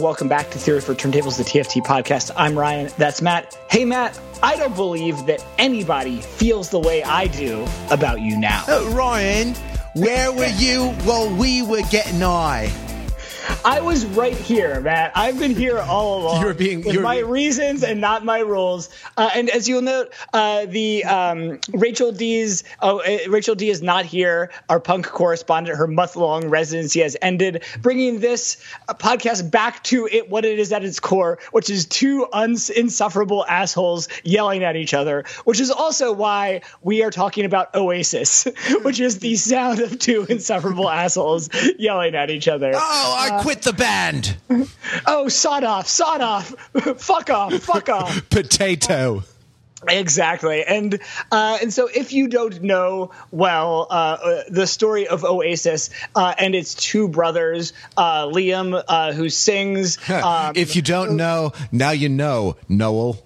and welcome back to Theory for Turntables, the TFT podcast. I'm Ryan. That's Matt. Hey, Matt, I don't believe that anybody feels the way I do about you now. Uh, Ryan, where were you while we were getting high? I was right here, Matt. I've been here all along. You're being- with you're my being- reasons and not my rules. Uh, and as you'll note, uh, the um, Rachel D's oh, uh, Rachel D is not here. Our punk correspondent, her month-long residency has ended, bringing this uh, podcast back to it what it is at its core, which is two uns- insufferable assholes yelling at each other. Which is also why we are talking about Oasis, which is the sound of two insufferable assholes yelling at each other. Oh, I quit the band. Oh, sod off, sod off, fuck off, fuck off. Potato. Exactly, and uh, and so if you don't know well uh, uh, the story of Oasis uh, and its two brothers, uh, Liam uh, who sings, um, if you don't know, now you know, Noel.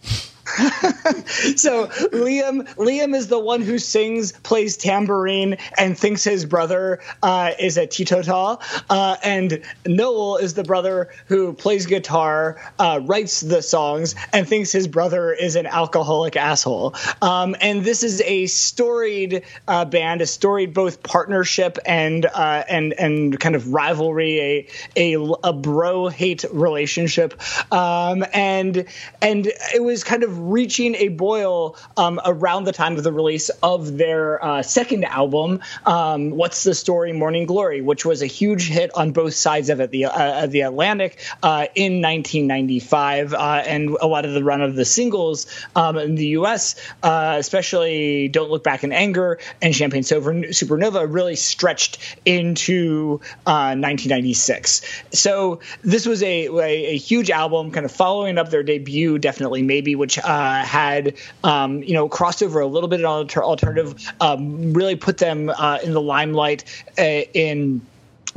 so Liam Liam is the one who sings, plays tambourine, and thinks his brother uh, is a teetotal, uh, and Noel is the brother who plays guitar, uh, writes the songs, and thinks his brother is an alcoholic asshole. Um, and this is a storied uh, band, a storied both partnership and uh, and and kind of rivalry, a a, a bro hate relationship, um, and and it was kind of reaching a boil um, around the time of the release of their uh, second album, um, "What's the Story, Morning Glory," which was a huge hit on both sides of it, the uh, the Atlantic uh, in 1995, uh, and a lot of the run of the singles um, in the U.S., uh, especially "Don't Look Back in Anger" and "Champagne Super- Supernova," really stretched into uh, 1996. So this was a, a, a huge album, kind of following up their debut, definitely maybe, which uh, had um, you know crossed over a little bit in alter- alternative, um, really put them uh, in the limelight uh, in.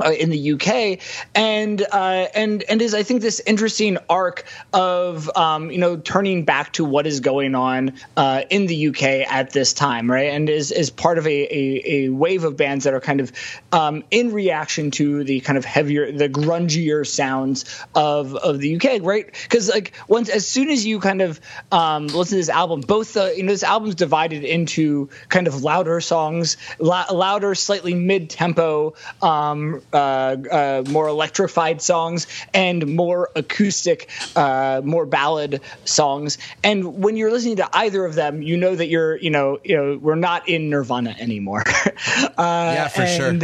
Uh, in the UK, and uh, and and is I think this interesting arc of um, you know turning back to what is going on uh, in the UK at this time, right? And is is part of a, a, a wave of bands that are kind of um, in reaction to the kind of heavier, the grungier sounds of of the UK, right? Because like once as soon as you kind of um, listen to this album, both the you know this album's divided into kind of louder songs, la- louder, slightly mid tempo. Um, uh, uh, more electrified songs and more acoustic, uh, more ballad songs. And when you're listening to either of them, you know that you're, you know, you know, we're not in Nirvana anymore. Uh, Yeah, for sure.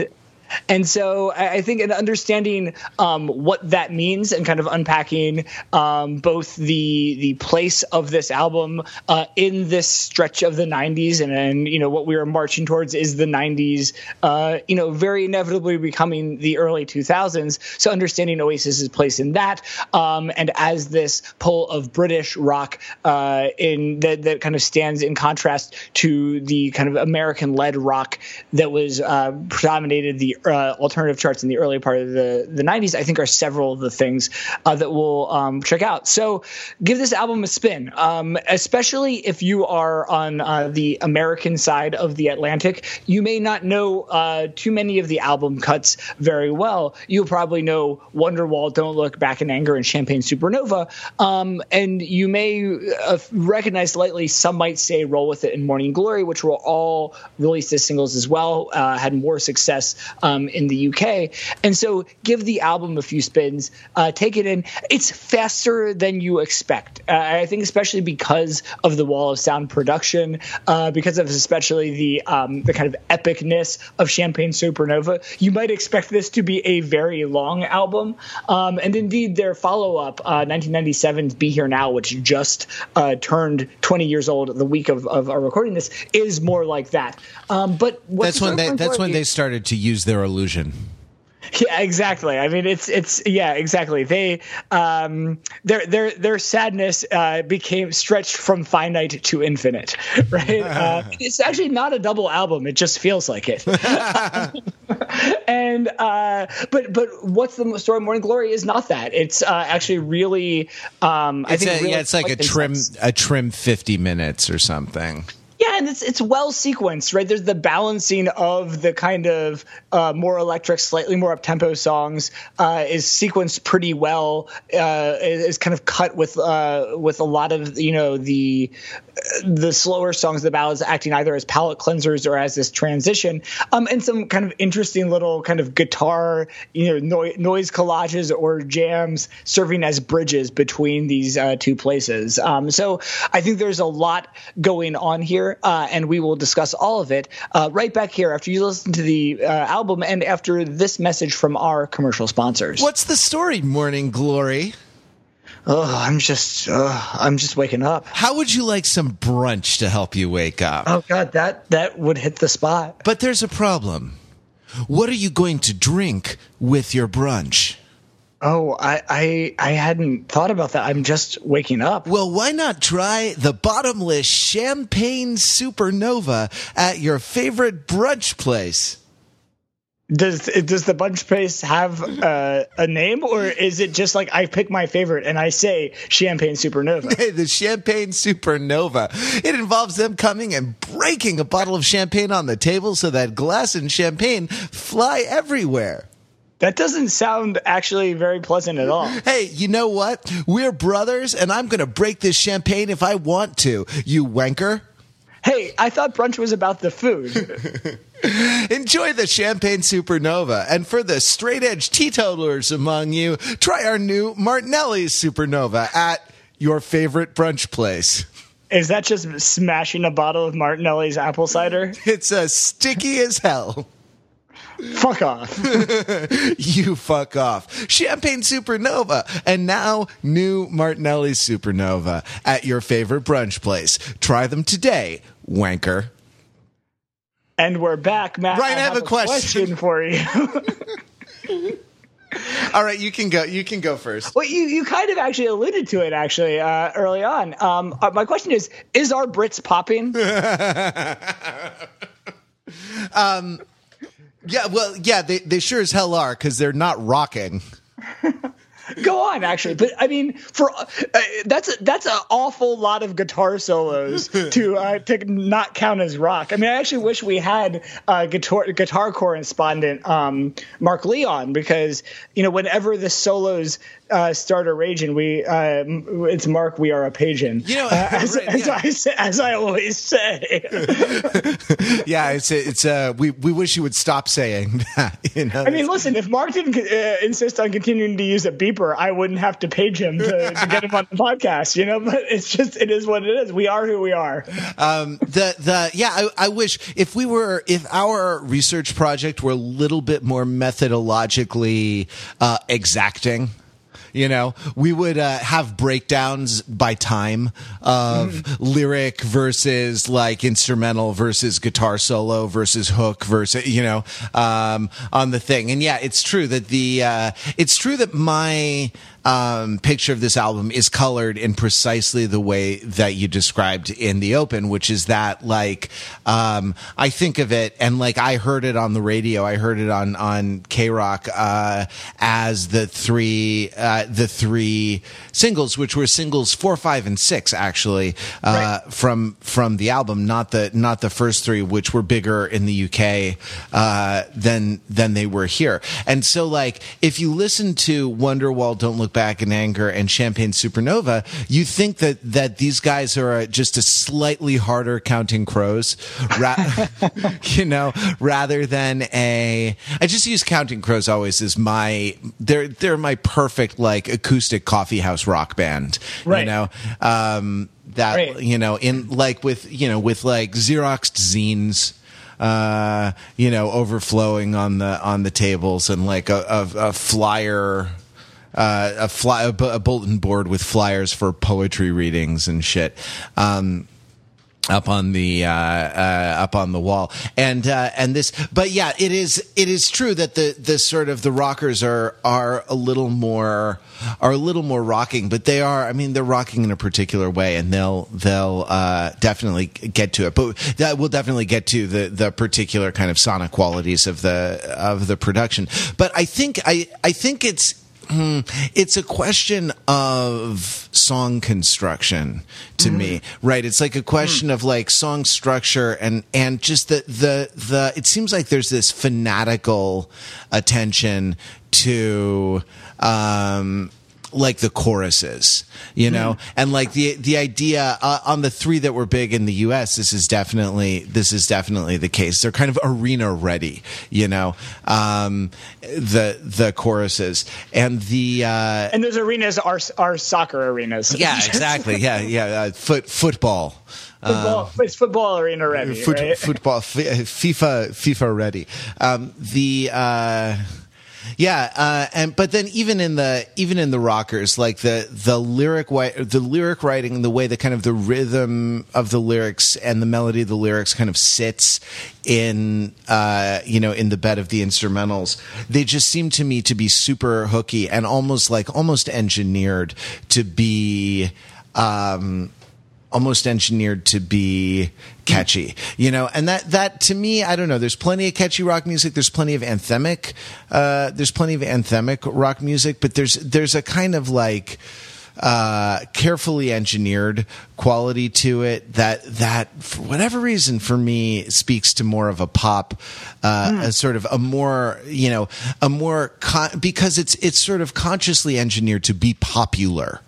And, so I I think in understanding um, what that means and kind of unpacking um, both the the place of this album uh, in this stretch of the 90s and, and you know what we are marching towards is the 90s uh, you know very inevitably becoming the early 2000s so understanding Oasis's place in that um, and as this pull of British rock uh, in that that kind of stands in contrast to the kind of American led rock that was uh, predominated the uh, alternative charts in the early part of the, the 90s, I think are several of the things uh, that we'll um, check out. So give this album a spin, um, especially if you are on uh, the American side of the Atlantic. You may not know uh, too many of the album cuts very well. You'll probably know Wonderwall, Don't Look Back in Anger, and Champagne Supernova. Um, and you may uh, recognize lightly, some might say Roll With It and Morning Glory, which were all released as singles as well, uh, had more success um, in the UK. And so give the album a few spins, uh, take it in. It's faster than you expect. Uh, I think, especially because of the wall of sound production, uh, because of especially the um, the kind of epicness of Champagne Supernova, you might expect this to be a very long album. Um, and indeed, their follow up, uh, 1997's Be Here Now, which just uh, turned 20 years old the week of, of our recording this, is more like that. Um, but what's That's when they. That's when they started to use their illusion. yeah, exactly. I mean, it's it's yeah, exactly. They um their their their sadness uh, became stretched from finite to infinite, right? Uh, it's actually not a double album. It just feels like it. and uh, but but what's the story? Morning Glory is not that. It's uh, actually really. Um, I It's think a, really yeah, it's like a trim intense. a trim fifty minutes or something. And it's it's well sequenced, right? There's the balancing of the kind of uh, more electric, slightly more up tempo songs uh, is sequenced pretty well. Uh, is kind of cut with uh, with a lot of you know the the slower songs, the ballads acting either as palate cleansers or as this transition, um, and some kind of interesting little kind of guitar, you know, no- noise collages or jams serving as bridges between these uh, two places. Um, so I think there's a lot going on here, uh, and we will discuss all of it uh, right back here after you listen to the uh, album and after this message from our commercial sponsors. What's the story, Morning Glory? Oh, I'm just, uh, I'm just waking up. How would you like some brunch to help you wake up? Oh God, that that would hit the spot. But there's a problem. What are you going to drink with your brunch? Oh, I, I I hadn't thought about that. I'm just waking up. Well, why not try the bottomless champagne supernova at your favorite brunch place? Does does the bunch place have uh, a name, or is it just like I pick my favorite and I say Champagne Supernova? Hey, the champagne supernova. It involves them coming and breaking a bottle of champagne on the table so that glass and champagne fly everywhere. That doesn't sound actually very pleasant at all. Hey, you know what? We're brothers, and I'm going to break this champagne if I want to. You wanker. Hey, I thought brunch was about the food. Enjoy the Champagne Supernova. And for the straight edge teetotalers among you, try our new Martinelli's Supernova at your favorite brunch place. Is that just smashing a bottle of Martinelli's apple cider? It's as sticky as hell. Fuck off. You fuck off. Champagne Supernova. And now, new Martinelli's Supernova at your favorite brunch place. Try them today, wanker. And we're back, Matt. Ryan, I have a question. for you. All right, you can go. You can go first. well, you, you kind of actually alluded to it actually uh, early on. Um, uh, my question is: Is our Brits popping? Yeah, well, yeah, they, they sure as hell are because they're not rocking. Go on, actually, but I mean, for uh, that's a, that's an awful lot of guitar solos to uh, to not count as rock. I mean, I actually wish we had uh, guitar guitar correspondent um, Mark Leon because you know whenever the solos uh, start a raging, we uh, it's Mark. We are a pagan. You know, uh, as, right, as yeah. I say, as I always say. Yeah, it's it's uh we we wish you would stop saying that. You know, I mean, listen, if Mark didn't uh, insist on continuing to use a beeper, I wouldn't have to page him to, to get him on the podcast, you know. But it's just, it is what it is. We are who we are. um, the the yeah, I, I wish if we were if our research project were a little bit more methodologically uh, exacting. You know, we would uh, have breakdowns by time of lyric versus like instrumental versus guitar solo versus hook versus you know um, on the thing. And yeah, it's true that the uh, it's true that my um, picture of this album is colored in precisely the way that you described in the open, which is that like um, I think of it and like I heard it on the radio, I heard it on on K Rock uh, as the three uh, the three singles, which were singles four, five, and six actually uh, from from the album, not the not the first three, which were bigger in the UK uh, than than they were here. And so like if you listen to Wonderwall, Don't Look Back in Anger, and Champagne Supernova, you think that that these guys are just a slightly harder Counting Crows, ra- you know, rather than a. I just use Counting Crows always as my they're they're my perfect like acoustic coffee house rock band, right? you know. Um, that Right. you know in like with you know with like Xeroxed zines uh you know overflowing on the on the tables and like a, a, a flyer uh, a fly a, a bulletin board with flyers for poetry readings and shit um up on the uh, uh, up on the wall, and uh, and this, but yeah, it is it is true that the the sort of the rockers are are a little more are a little more rocking, but they are. I mean, they're rocking in a particular way, and they'll they'll uh, definitely get to it. But that will definitely get to the the particular kind of sonic qualities of the of the production. But I think I I think it's Hmm. it's a question of song construction to me mm-hmm. right? It's like a question mm. of like song structure and and just the the the it seems like there's this fanatical attention to um like the choruses, you know, and like the the idea uh, on the three that were big in the U.S. This is definitely this is definitely the case. They're kind of arena ready, you know, um, the the choruses and the uh, And those arenas are are soccer arenas. yeah, exactly, yeah, yeah, uh, foot football. football, it's football arena ready, Foot, right? football, fi- FIFA, FIFA ready. Um, the uh, yeah, uh, and but then even in the even in the rockers, like the the lyric the lyric writing, the way the kind of the rhythm of the lyrics and the melody of the lyrics kind of sits in uh, you know in the bed of the instrumentals, they just seem to me to be super hooky and almost like almost engineered to be. Um, almost engineered to be catchy, you know, and that, that to me, I don't know, there's plenty of catchy rock music. There's plenty of anthemic, uh, there's plenty of anthemic rock music, but there's, there's a kind of like, uh, carefully engineered quality to it that, that for whatever reason for me speaks to more of a pop, uh, a sort of a more, you know, a more, con- because it's, it's sort of consciously engineered to be popular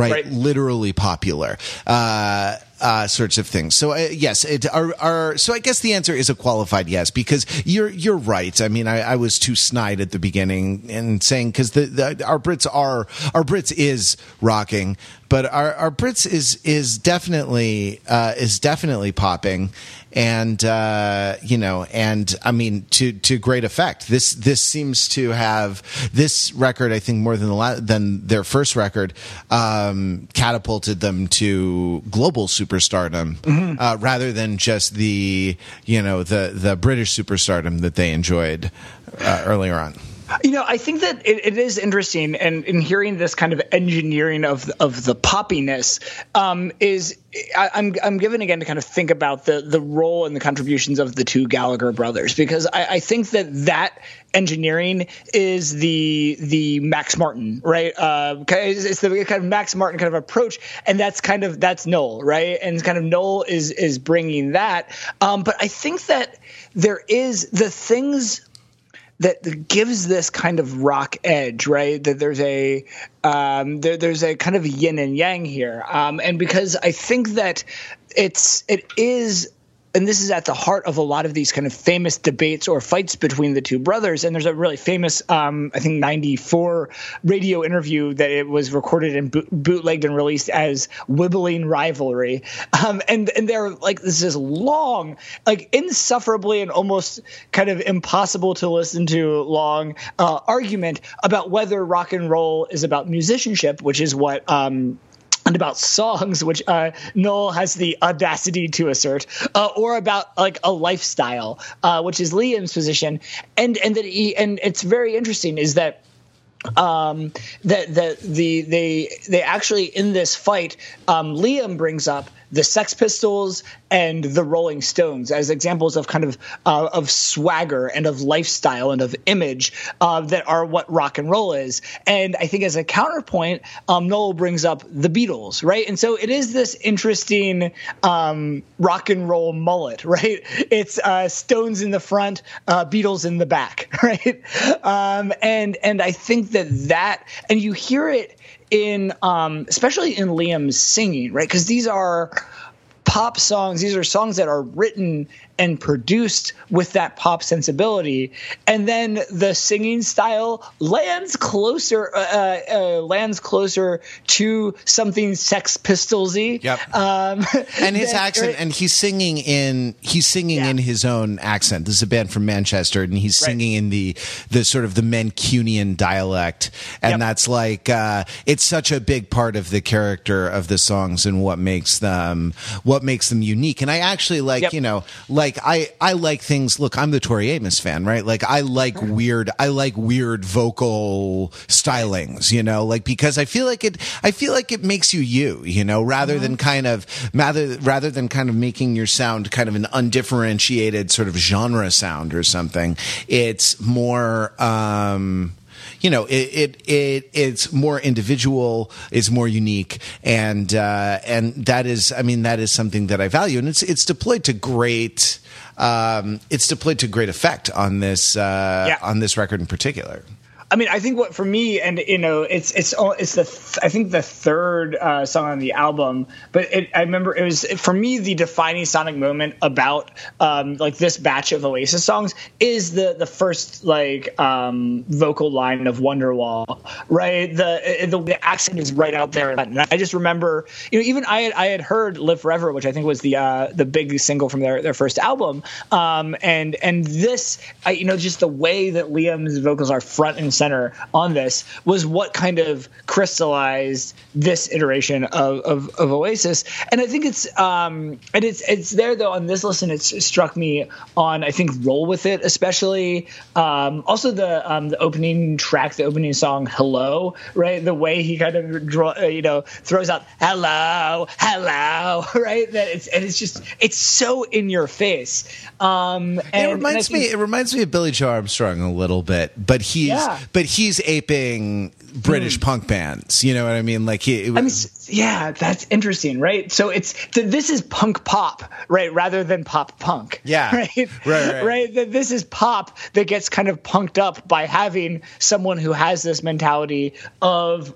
right? Right. Literally popular. Uh, uh, sorts of things. So uh, yes, it, are, are, so I guess the answer is a qualified yes because you're you're right. I mean, I, I was too snide at the beginning and saying because the, the our Brits are our Brits is rocking, but our our Brits is is definitely uh, is definitely popping, and uh, you know, and I mean to to great effect. This this seems to have this record. I think more than the la- than their first record um, catapulted them to global superstardom uh, rather than just the you know the the British superstardom that they enjoyed uh, earlier on. You know, I think that it, it is interesting, and in hearing this kind of engineering of of the poppiness um, is, I, I'm I'm given again to kind of think about the the role and the contributions of the two Gallagher brothers because I, I think that that engineering is the the Max Martin right? Uh, it's the kind of Max Martin kind of approach, and that's kind of that's Noel right, and kind of Noel is is bringing that, um, but I think that there is the things that gives this kind of rock edge, right? That there's a um, there, there's a kind of yin and yang here, um, and because I think that it's it is. And this is at the heart of a lot of these kind of famous debates or fights between the two brothers. And there's a really famous, um, I think, 94 radio interview that it was recorded and boot- bootlegged and released as Wibbling Rivalry. Um, and, and they're like, this is long, like insufferably and almost kind of impossible to listen to long uh, argument about whether rock and roll is about musicianship, which is what. Um, and about songs, which uh, Noel has the audacity to assert, uh, or about like a lifestyle, uh, which is Liam's position, and and that he and it's very interesting is that um, that that the they they actually in this fight, um, Liam brings up the Sex Pistols and the Rolling Stones as examples of kind of uh, of swagger and of lifestyle and of image uh, that are what rock and roll is. And I think as a counterpoint, um, Noel brings up the Beatles, right? And so it is this interesting um, rock and roll mullet, right? It's uh, Stones in the front, uh, Beatles in the back, right? Um, and and I think that that and you hear it in um, especially in Liam's singing, right? Because these are pop songs. These are songs that are written and produced with that pop sensibility, and then the singing style lands closer, uh, uh, lands closer to something Sex Pistolsy. Yep. Um, and his than- accent and he's singing in he's singing Yeah. in his own accent this is a band from manchester and he's singing in the the sort of the mancunian dialect and Yep. that's like uh it's such a big part of the character of the songs and what makes them what makes them unique and i actually like Yep. you know like i i like things look i'm the tori amos fan right? Like i like weird i like weird vocal stylings you know? Like because i feel like it i feel like it makes you you you know? Rather than kind of rather rather than kind of making your sound kind of an undifferentiated sort of genre sound or something it's more um you know, it, it, it it's more individual, it's more unique, and uh, and that is, I mean, that is something that I value, and it's it's deployed to great, um, it's deployed to great effect on this uh, Yeah. on this record in particular. I mean, I think what for me, and you know, it's it's it's the th- I think the third uh, song on the album, but it, I remember it was for me the defining sonic moment about um, like this batch of Oasis songs is the the first like um, vocal line of Wonderwall, right? The, the the accent is right out there, and I just remember, you know, even I had I had heard "Live Forever," which I think was the uh, the big single from their their first album, um, and and this, I, you know, just the way that Liam's vocals are front and center on this was what kind of crystallized this iteration of, of, of Oasis. And I think it's um and it's it's there though on this listen it's struck me on I think Roll With It especially um also the um the opening track the opening song Hello right the way he kind of draw uh, you know throws out hello hello right that it's and it's just it's so in your face um and it reminds think- me. It reminds me of Billie Joe Armstrong a little bit, but he's Yeah. But he's aping British hmm. punk bands. You know what I mean? Like he. I mean, yeah, that's interesting, right? So it's th- this is punk pop, right, rather than pop punk. Yeah. right, Right, right. That this is pop that gets kind of punked up by having someone who has this mentality of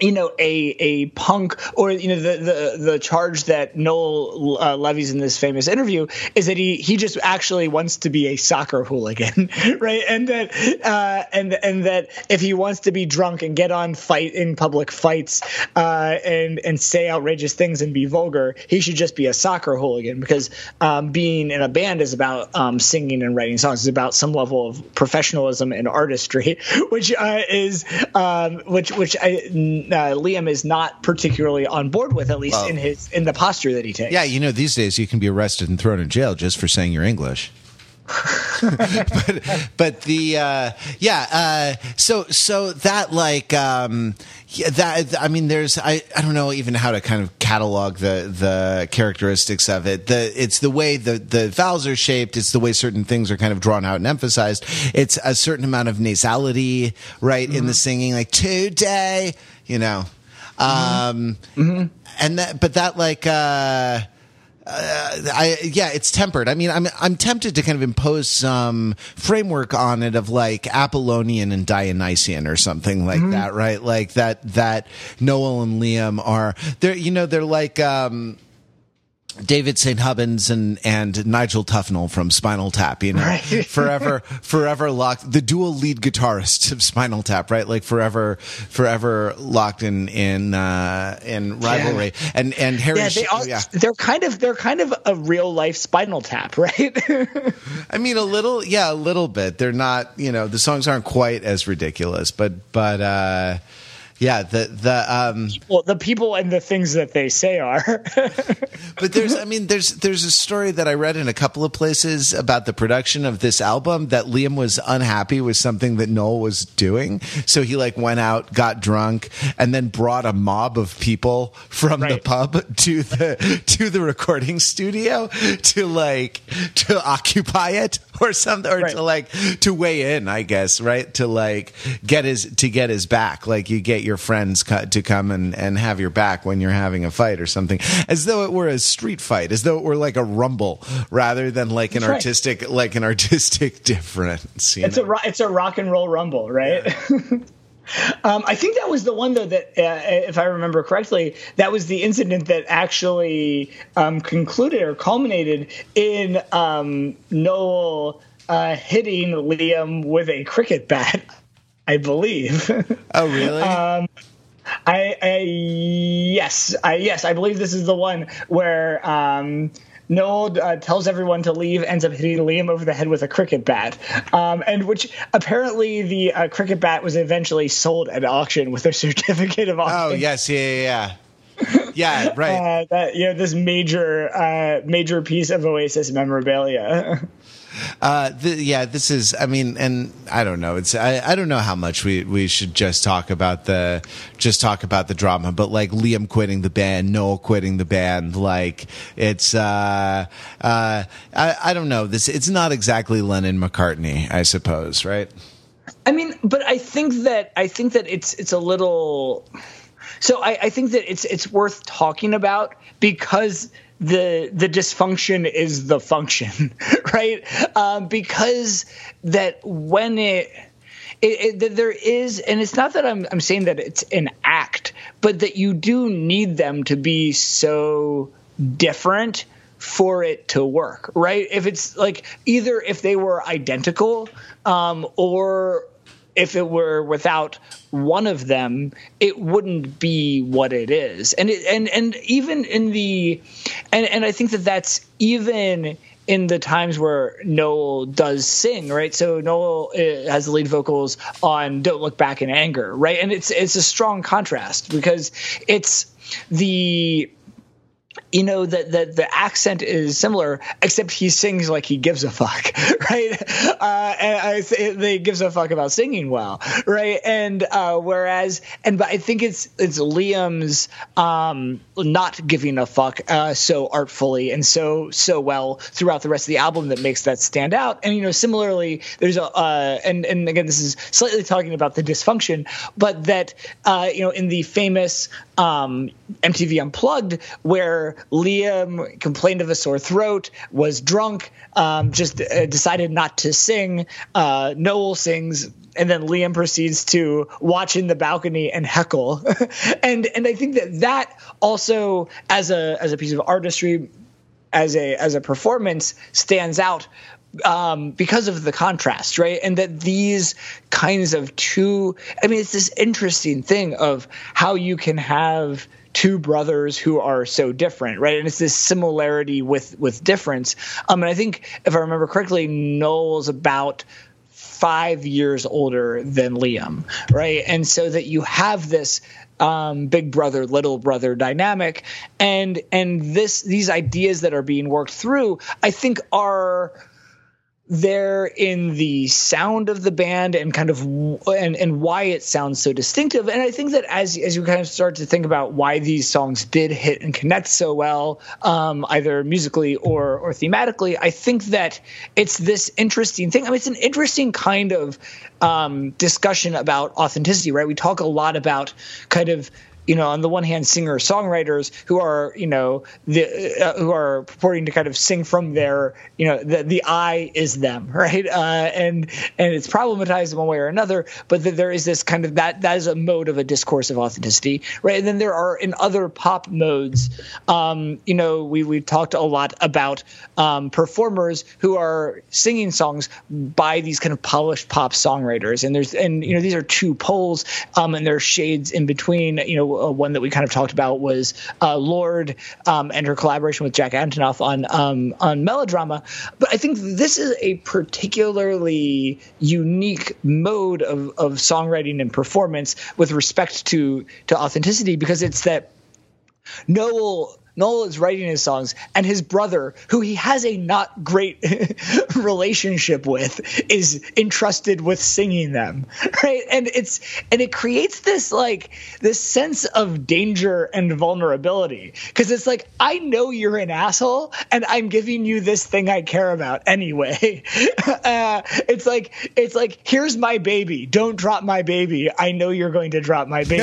you know a a punk or you know the the the charge that Noel uh, levies in this famous interview is that he he just actually wants to be a soccer hooligan right? And that uh, and and that if he wants to be drunk and get on fight in public fights uh, and and say outrageous things and be vulgar he should just be a soccer hooligan because um, being in a band is about um, singing and writing songs. It's about some level of professionalism and artistry which uh, is um, which which I, uh, Liam is not particularly on board with, at least Well- in his in the posture that he takes. yeah, you know, these days you can be arrested and thrown in jail just for saying you're English. but but the uh, yeah uh, so so that like um, yeah, that I mean there's I, I don't know even how to kind of catalog the the characteristics of it. The it's the way the the vowels are shaped. It's the way certain things are kind of drawn out and emphasized. It's a certain amount of nasality right in the singing. Like today you know um and that but that like uh I yeah, it's tempered. I mean, I'm I'm tempted to kind of impose some framework on it of like Apollonian and Dionysian or something like that, right? Like that that Noel and Liam are they're you know they're like um David St. Hubbins and, and Nigel Tufnel from Spinal Tap, you know, Right. forever, forever locked, the dual lead guitarists of Spinal Tap, right? Like forever, forever locked in, in, uh, in rivalry. And, and Harry, Yeah, they are. yeah. They're kind of they're kind of a real life Spinal Tap, right? I mean, a little, yeah, a little bit. They're not, you know, the songs aren't quite as ridiculous, but, but, uh, yeah, the, the, um, well, the people and the things that they say are. but there's i mean there's there's a story that i read in a couple of places about the production of this album that liam was unhappy with something that noel was doing so he like went out got drunk and then brought a mob of people from the pub to the to the recording studio to like to occupy it or something or Right. to like to weigh in i guess right to like get his to get his back like you get your friends co- to come and and have your back when you're having a fight or something as though it were a street fight as though it were like a rumble rather than like an That's right. artistic like an artistic difference It's know? a ro- it's a rock and roll rumble, right? um, I think that was the one though that, uh, if I remember correctly, that was the incident that actually um, concluded or culminated in um, Noel uh, hitting Liam with a cricket bat. I believe. oh really? I, I yes, I yes, I believe this is the one where um, Noel uh, tells everyone to leave, ends up hitting Liam over the head with a cricket bat, um, and which apparently the uh, cricket bat was eventually sold at auction with a certificate of oh yes. Yeah yeah yeah. Yeah right. Uh, that you know this major uh, major piece of Oasis memorabilia. Uh, yeah, this is. I mean, and I don't know. It's. I, I don't know how much we we should just talk about the just talk about the drama, but like Liam quitting the band, Noel quitting the band, like it's. Uh, uh, I I don't know. This it's not exactly Lennon McCartney, I suppose, right? I mean, but I think that I think that it's it's a little. So I, I think that it's it's worth talking about because the the dysfunction is the function, right? Um, because that when it, it, it, there is, and it's not that I'm I'm saying that it's an act, but that you do need them to be so different for it to work, right? If it's like either if they were identical, um, or if it were without one of them, it wouldn't be what it is. And it, and and even in the, and and I think that that's even in the times where Noel does sing, right? So Noel uh, has the lead vocals on "Don't Look Back in Anger," right? And it's it's a strong contrast because it's the you know that the, the accent is similar, except he sings like he gives a fuck, right? Uh, and I th- they gives a fuck about singing well, right? And uh, whereas, and but I think it's it's Liam's um, not giving a fuck uh, so artfully and so so well throughout the rest of the album that makes that stand out. And you know, similarly, there's a uh, and and again, this is slightly talking about the dysfunction, but that uh, you know, in the famous um, MTV Unplugged, where Liam complained of a sore throat, was drunk, um, just uh, decided not to sing. Uh, Noel sings, and then Liam proceeds to watch in the balcony and heckle. and and I think that that also, as a as a piece of artistry, as a as a performance, stands out um, because of the contrast, right? And that these kinds of two, I mean, it's this interesting thing of how you can have two brothers who are so different, right? And it's this similarity with with difference. Um, and I think if I remember correctly, Noel's about five years older than Liam, right? And so that you have this um, big brother little brother dynamic, and and this these ideas that are being worked through, I think are there in the sound of the band and kind of and and why it sounds so distinctive. And i think that as as you kind of start to think about why these songs did hit and connect so well um, either musically or or thematically i think that it's this interesting thing. I mean it's an interesting kind of um, discussion about authenticity right? We talk a lot about kind of you know, on the one hand, singer songwriters who are, you know, the uh, who are purporting to kind of sing from their, you know, the the I is them, right? Uh, and and it's problematized in one way or another, but that there is this kind of that that is a mode of a discourse of authenticity, right? And then there are in other pop modes, um, you know, we we talked a lot about um, performers who are singing songs by these kind of polished pop songwriters, and there's and you know these are two poles, um, and there are shades in between, you know uh, one that we kind of talked about was uh, Lorde um, and her collaboration with Jack Antonoff on um, on melodrama. But I think this is a particularly unique mode of, of songwriting and performance with respect to to authenticity because it's that Noel Noel is writing his songs, and his brother, who he has a not great relationship with, is entrusted with singing them, right? And it's and it creates this like this sense of danger and vulnerability because it's like I know you're an asshole, and I'm giving you this thing I care about anyway. uh, it's like it's like here's my baby, don't drop my baby. I know you're going to drop my baby.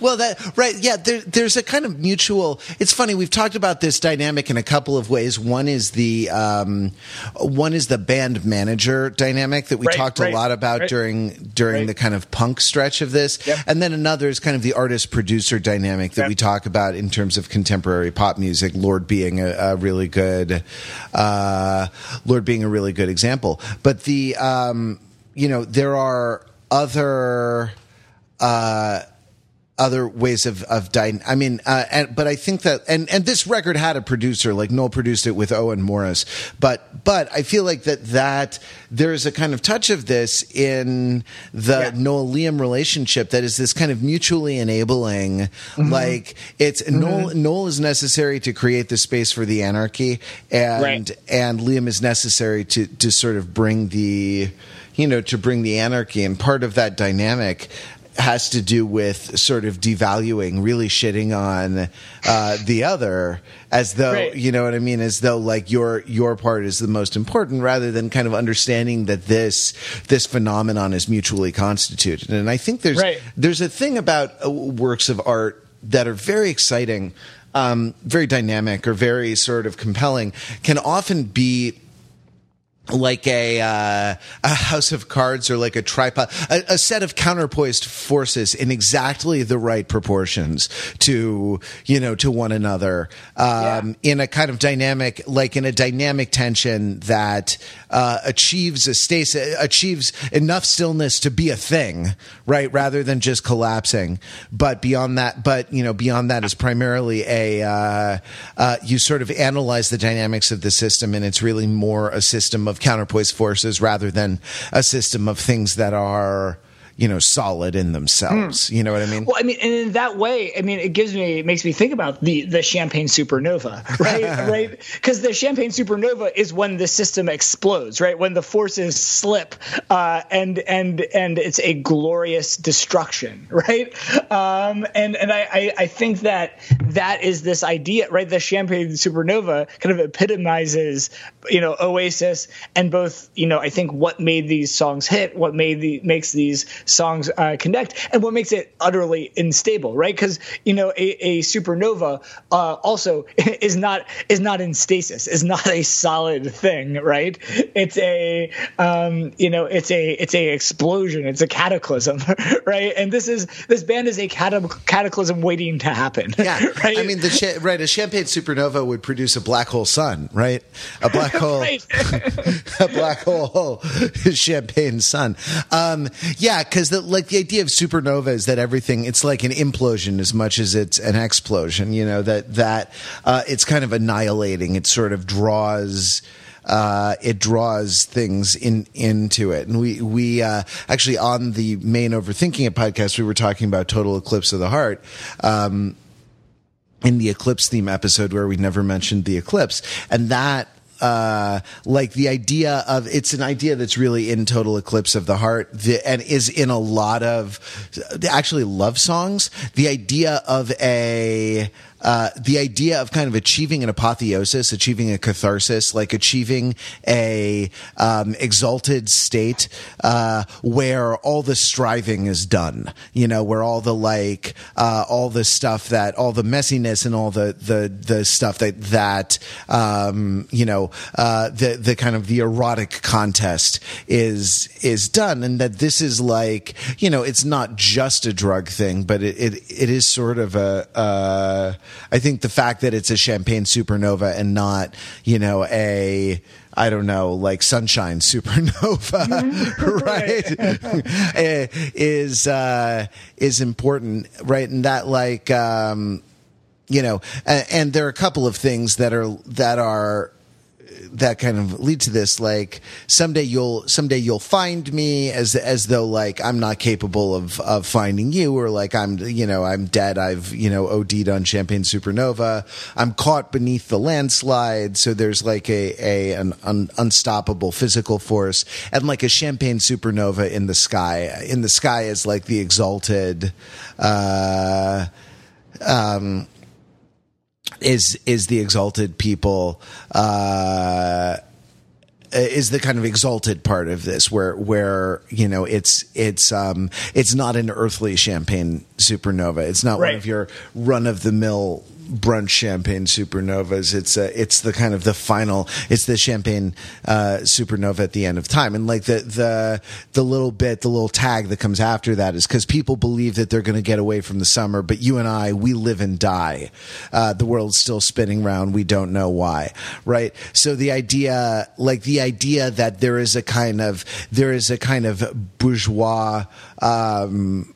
well, that right, yeah. There, there's a kind of mutual it's funny. We've talked about this dynamic in a couple of ways. One is the um, one is the band manager dynamic that we right, talked right, a lot about right. during during the kind of punk stretch of this, yep. and then another is kind of the artist producer dynamic that yep. we talk about in terms of contemporary pop music. Lorde being a, a really good uh, Lorde being a really good example, but the um, you know there are other. Uh, other ways of of dying. I mean, uh, and, but I think that and and this record had a producer like Noel produced it with Owen Morris, but but I feel like that that there is a kind of touch of this in the yeah. Noel Liam relationship that is this kind of mutually enabling. Mm-hmm. Like it's mm-hmm. Noel Noel is necessary to create the space for the anarchy, and right. and Liam is necessary to to sort of bring the you know to bring the anarchy and part of that dynamic has to do with sort of devaluing, really shitting on uh, the other, as though Right. you know what I mean, as though like your your part is the most important, rather than kind of understanding that this this phenomenon is mutually constituted. And I think there's Right. there's a thing about uh, works of art that are very exciting, um, very dynamic, or very sort of compelling, can often be like a uh, a house of cards or like a tripod, a, a set of counterpoised forces in exactly the right proportions to you know to one another um, in a kind of dynamic, like in a dynamic tension that uh, achieves a stasis, achieves enough stillness to be a thing, right, rather than just collapsing. But beyond that, but you know, beyond that is primarily a uh, uh, you sort of analyze the dynamics of the system, and it's really more a system of counterpoise forces rather than a system of things that are you know solid in themselves. You know what I mean? Well, I mean, and in that way, I mean, it gives me, it makes me think about the the champagne supernova, right? right? Because the champagne supernova is when the system explodes, right? When the forces slip, uh, and and and it's a glorious destruction, right? Um, and and I, I I think that that is this idea, right? The champagne supernova kind of epitomizes, you know, Oasis and both, you know, I think what made these songs hit, what made the makes these songs uh, connect, and what makes it utterly unstable, right? Because you know, a, a supernova uh, also is not is not in stasis, is not a solid thing, right? It's a um, you know, it's a it's a explosion, it's a cataclysm, right? And this is this band is a cata- cataclysm waiting to happen. Yeah, right. I mean, the cha- right a champagne supernova would produce a black hole sun, right? A black hole, a black hole champagne sun. Um, yeah, because the, like the idea of supernova is that everything it's like an implosion as much as it's an explosion. You know that that uh, it's kind of annihilating. It sort of draws. Uh, it draws things in into it, and we we uh, actually on the main overthinking it podcast we were talking about total eclipse of the heart. Um, in the eclipse theme episode where we never mentioned the eclipse and that uh, like the idea of it's an idea that's really in total eclipse of the heart the, and is in a lot of actually love songs. The idea of a uh, the idea of kind of achieving an apotheosis, achieving a catharsis, like achieving a um, exalted state uh, where all the striving is done. You know, where all the like, uh, all the stuff that, all the messiness and all the the the stuff that that um, you know, uh, the the kind of the erotic contest is is done, and that this is like, you know, it's not just a drug thing, but it it, it is sort of a. Uh, I think the fact that it's a champagne supernova and not, you know, a I don't know, like sunshine supernova, right? Eh, is uh, is important, right? And that like um, you know, and, and there are a couple of things that are that are that kind of lead to this like someday you'll someday you'll find me as as though like I'm not capable of of finding you or like I'm you know I'm dead. I've you know OD'd on champagne supernova. I'm caught beneath the landslide. So there's like a a an un, unstoppable physical force and like a champagne supernova in the sky in the sky is like the exalted uh um is is the exalted people uh is the kind of exalted part of this where where you know it's it's um it's not an earthly champagne supernova. It's not one of your run of the mill brunch champagne supernovas. It's uh, it's the kind of the final it's the champagne uh supernova at the end of time. And like the the the little bit the little tag that comes after that is because people believe that they're going to get away from the summer but you and i we live and die. Uh the world's still spinning round. We don't know why right? So the idea like the idea that there is a kind of there is a kind of bourgeois um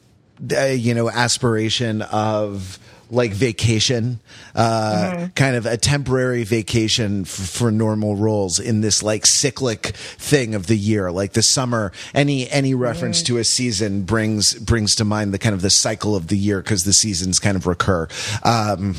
uh, you know aspiration of like vacation uh kind of a temporary vacation f- for normal roles in this like cyclic thing of the year. Like the summer any any reference to a season brings brings to mind the kind of the cycle of the year because the seasons kind of recur. Um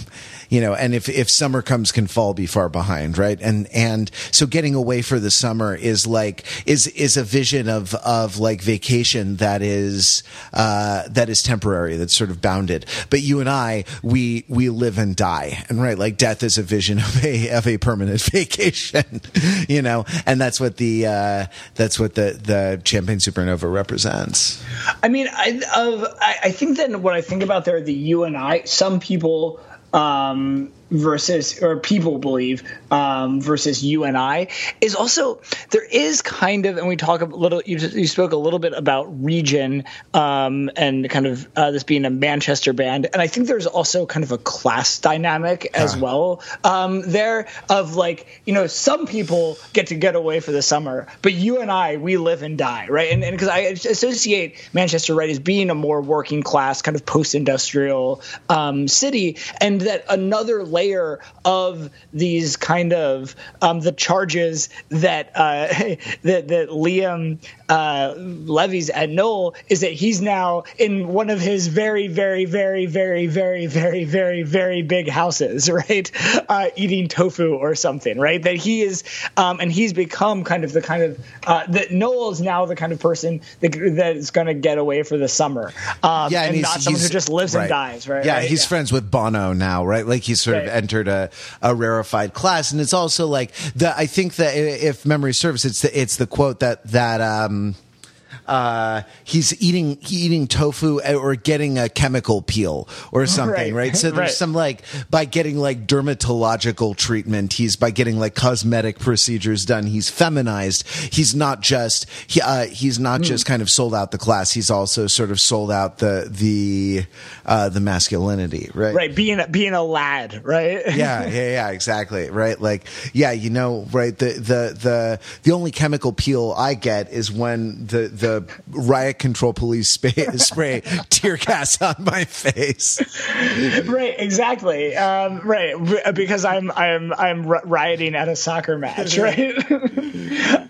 you know, and if if summer comes, can fall be far behind, right? And and so getting away for the summer is like is is a vision of of like vacation that is uh, that is temporary, that's sort of bounded. But you and I, we we live and die, and right, like death is a vision of a of a permanent vacation, you know, and that's what the uh, that's what the the Champagne Supernova represents. I mean, I, of I, I think that what I think about there, the you and I, some people um, versus or people believe um, versus you and I is also there is kind of and we talk a little you, you spoke a little bit about region um, and kind of uh, this being a Manchester band and I think there's also kind of a class dynamic as uh. well um, there of like you know some people get to get away for the summer but you and I we live and die right and because I associate Manchester right as being a more working class kind of post industrial um, city and that another layer of these kind of um, the charges that uh, that, that Liam uh, levies at Noel is that he's now in one of his very, very, very, very, very, very, very, very big houses, right? Uh, eating tofu or something, right? That he is, um, and he's become kind of the kind of uh, that Noel is now the kind of person that, that is going to get away for the summer, um, yeah, and, and not someone who just lives right. and dies, right? Yeah, right? he's yeah. friends with Bono now, right? Like he's sort right. of entered a, a rarefied class, and it's also like the. I think that if memory serves, it's the it's the quote that that. Um, uh, he's eating eating tofu or getting a chemical peel or something, right? right? So there's right. some like by getting like dermatological treatment, he's by getting like cosmetic procedures done. He's feminized. He's not just he, uh, he's not mm. just kind of sold out the class. He's also sort of sold out the the uh, the masculinity, right? Right, being being a lad, right? yeah, yeah, yeah, exactly, right. Like, yeah, you know, right. The the the the only chemical peel I get is when the the riot control police spray, spray tear gas on my face. Right, exactly. Um, right, because I'm I'm I'm rioting at a soccer match, right?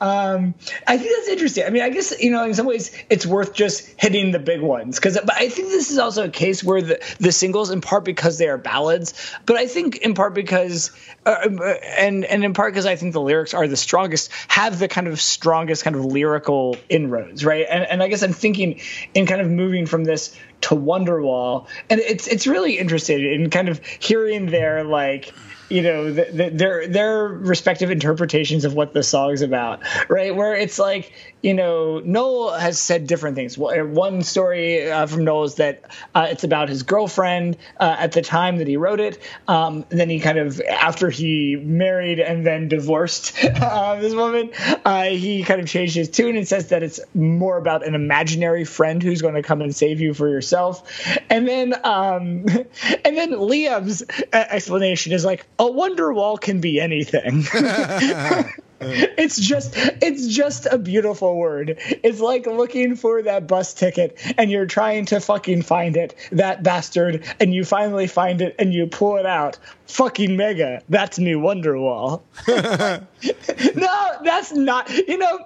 um, I think that's interesting. I mean, I guess you know, in some ways, it's worth just hitting the big ones because. But I think this is also a case where the the singles, in part because they are ballads, but I think in part because, uh, and and in part because I think the lyrics are the strongest, have the kind of strongest kind of lyrical inroads, right? And and I guess I'm thinking in kind of moving from this to Wonderwall, and it's it's really interesting in kind of hearing their like you know the, the, their their respective interpretations of what the song's about right? Where it's like you know noel has said different things. One story uh, from noel is that uh, it's about his girlfriend uh, at the time that he wrote it. Um, then he kind of after he married and then divorced uh, this woman uh, he kind of changed his tune and says that it's more about an imaginary friend who's going to come and save you for yourself. And then um, and then liam's uh, explanation is like a wonder wall can be anything. it's just it's just a beautiful word. It's like looking for that bus ticket and you're trying to fucking find it, that bastard, and you finally find it and you pull it out. Fucking mega. That's me Wonderwall. no, that's not. You know,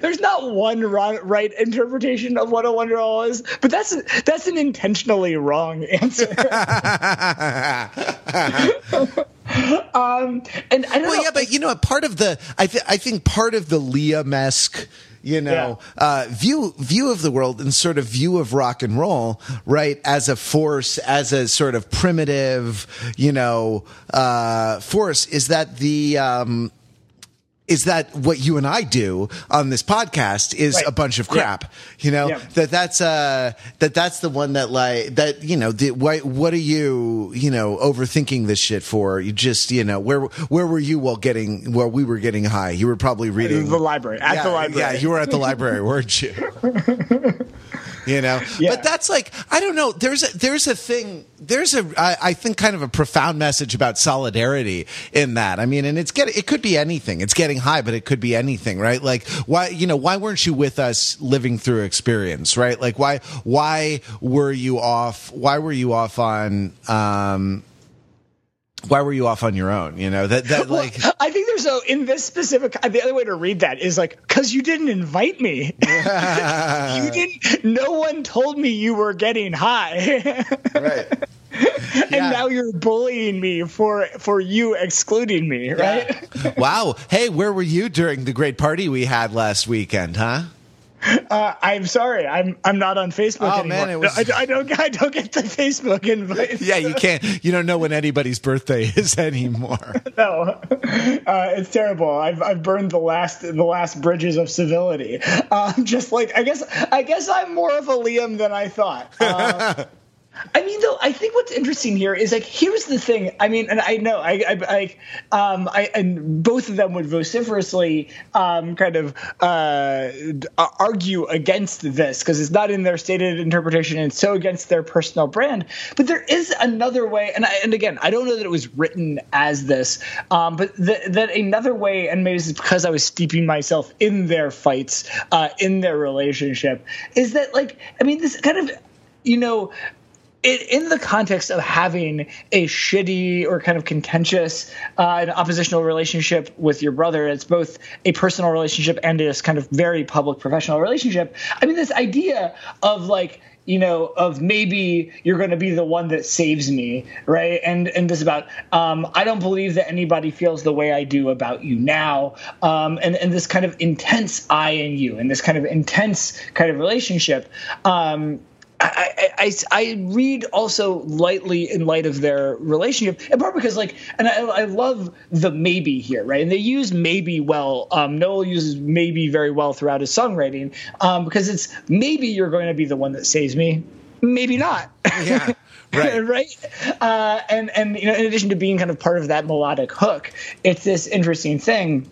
there's not one right interpretation of what a Wonderwall is, but that's that's an intentionally wrong answer. um, and I don't well, know. yeah, but you know, part of the I th- I think part of the Liam esque you know yeah. uh, view view of the world and sort of view of rock and roll right as a force as a sort of primitive you know uh, force is that the um, is that what you and I do on this podcast is right. a bunch of crap. Yeah. You know yeah. that that's uh that that's the one that like that you know the, why, what are you you know overthinking this shit for? You just you know where where were you while getting while we were getting high? You were probably reading the library at yeah, the library. Yeah, you were at the library, weren't you? you know? Yeah. but that's like i don't know there's a there's a thing there's a I, I think kind of a profound message about solidarity in that. I mean and it's getting it could be anything. It's getting high but it could be anything right? Like why you know why weren't you with us living through experience right? Like why why were you off why were you off on um why were you off on your own? You know that that like I think there's a in this specific the other way to read that is like because you didn't invite me. you didn't. No one told me you were getting high. right. and now you're bullying me for for you excluding me, right? Yeah. wow. Hey, where were you during the great party we had last weekend, huh? Uh, I'm sorry, I'm I'm not on Facebook oh, anymore. Man, it was... no, I, I, don't I don't get the Facebook invite. yeah, you can't. You don't know when anybody's birthday is anymore. no, uh, it's terrible. I've I've burned the last the last bridges of civility. Um, just like I guess I guess I'm more of a Liam than I thought. Uh, I mean, though, I think what's interesting here is like, here's the thing. I mean, and I know, I, I, I, um, I and both of them would vociferously um, kind of uh, argue against this because it's not in their stated interpretation and so against their personal brand. But there is another way, and I, and again, I don't know that it was written as this, um, but th- that another way, and maybe it's because I was steeping myself in their fights, uh, in their relationship, is that like, I mean, this kind of you know, it, in the context of having a shitty or kind of contentious uh, an oppositional relationship with your brother, it's both a personal relationship and this kind of very public professional relationship. I mean, this idea of like you know, of maybe you're going to be the one that saves me, right? And and this about um, I don't believe that anybody feels the way I do about you now, um, and and this kind of intense I and you, and this kind of intense kind of relationship. Um, I, I, I read also lightly in light of their relationship, in part because like, and I, I love the maybe here, right? And they use maybe well. Um, Noel uses maybe very well throughout his songwriting um, because it's maybe you're going to be the one that saves me, maybe not. Yeah. Right. right. Uh, and and you know, in addition to being kind of part of that melodic hook, it's this interesting thing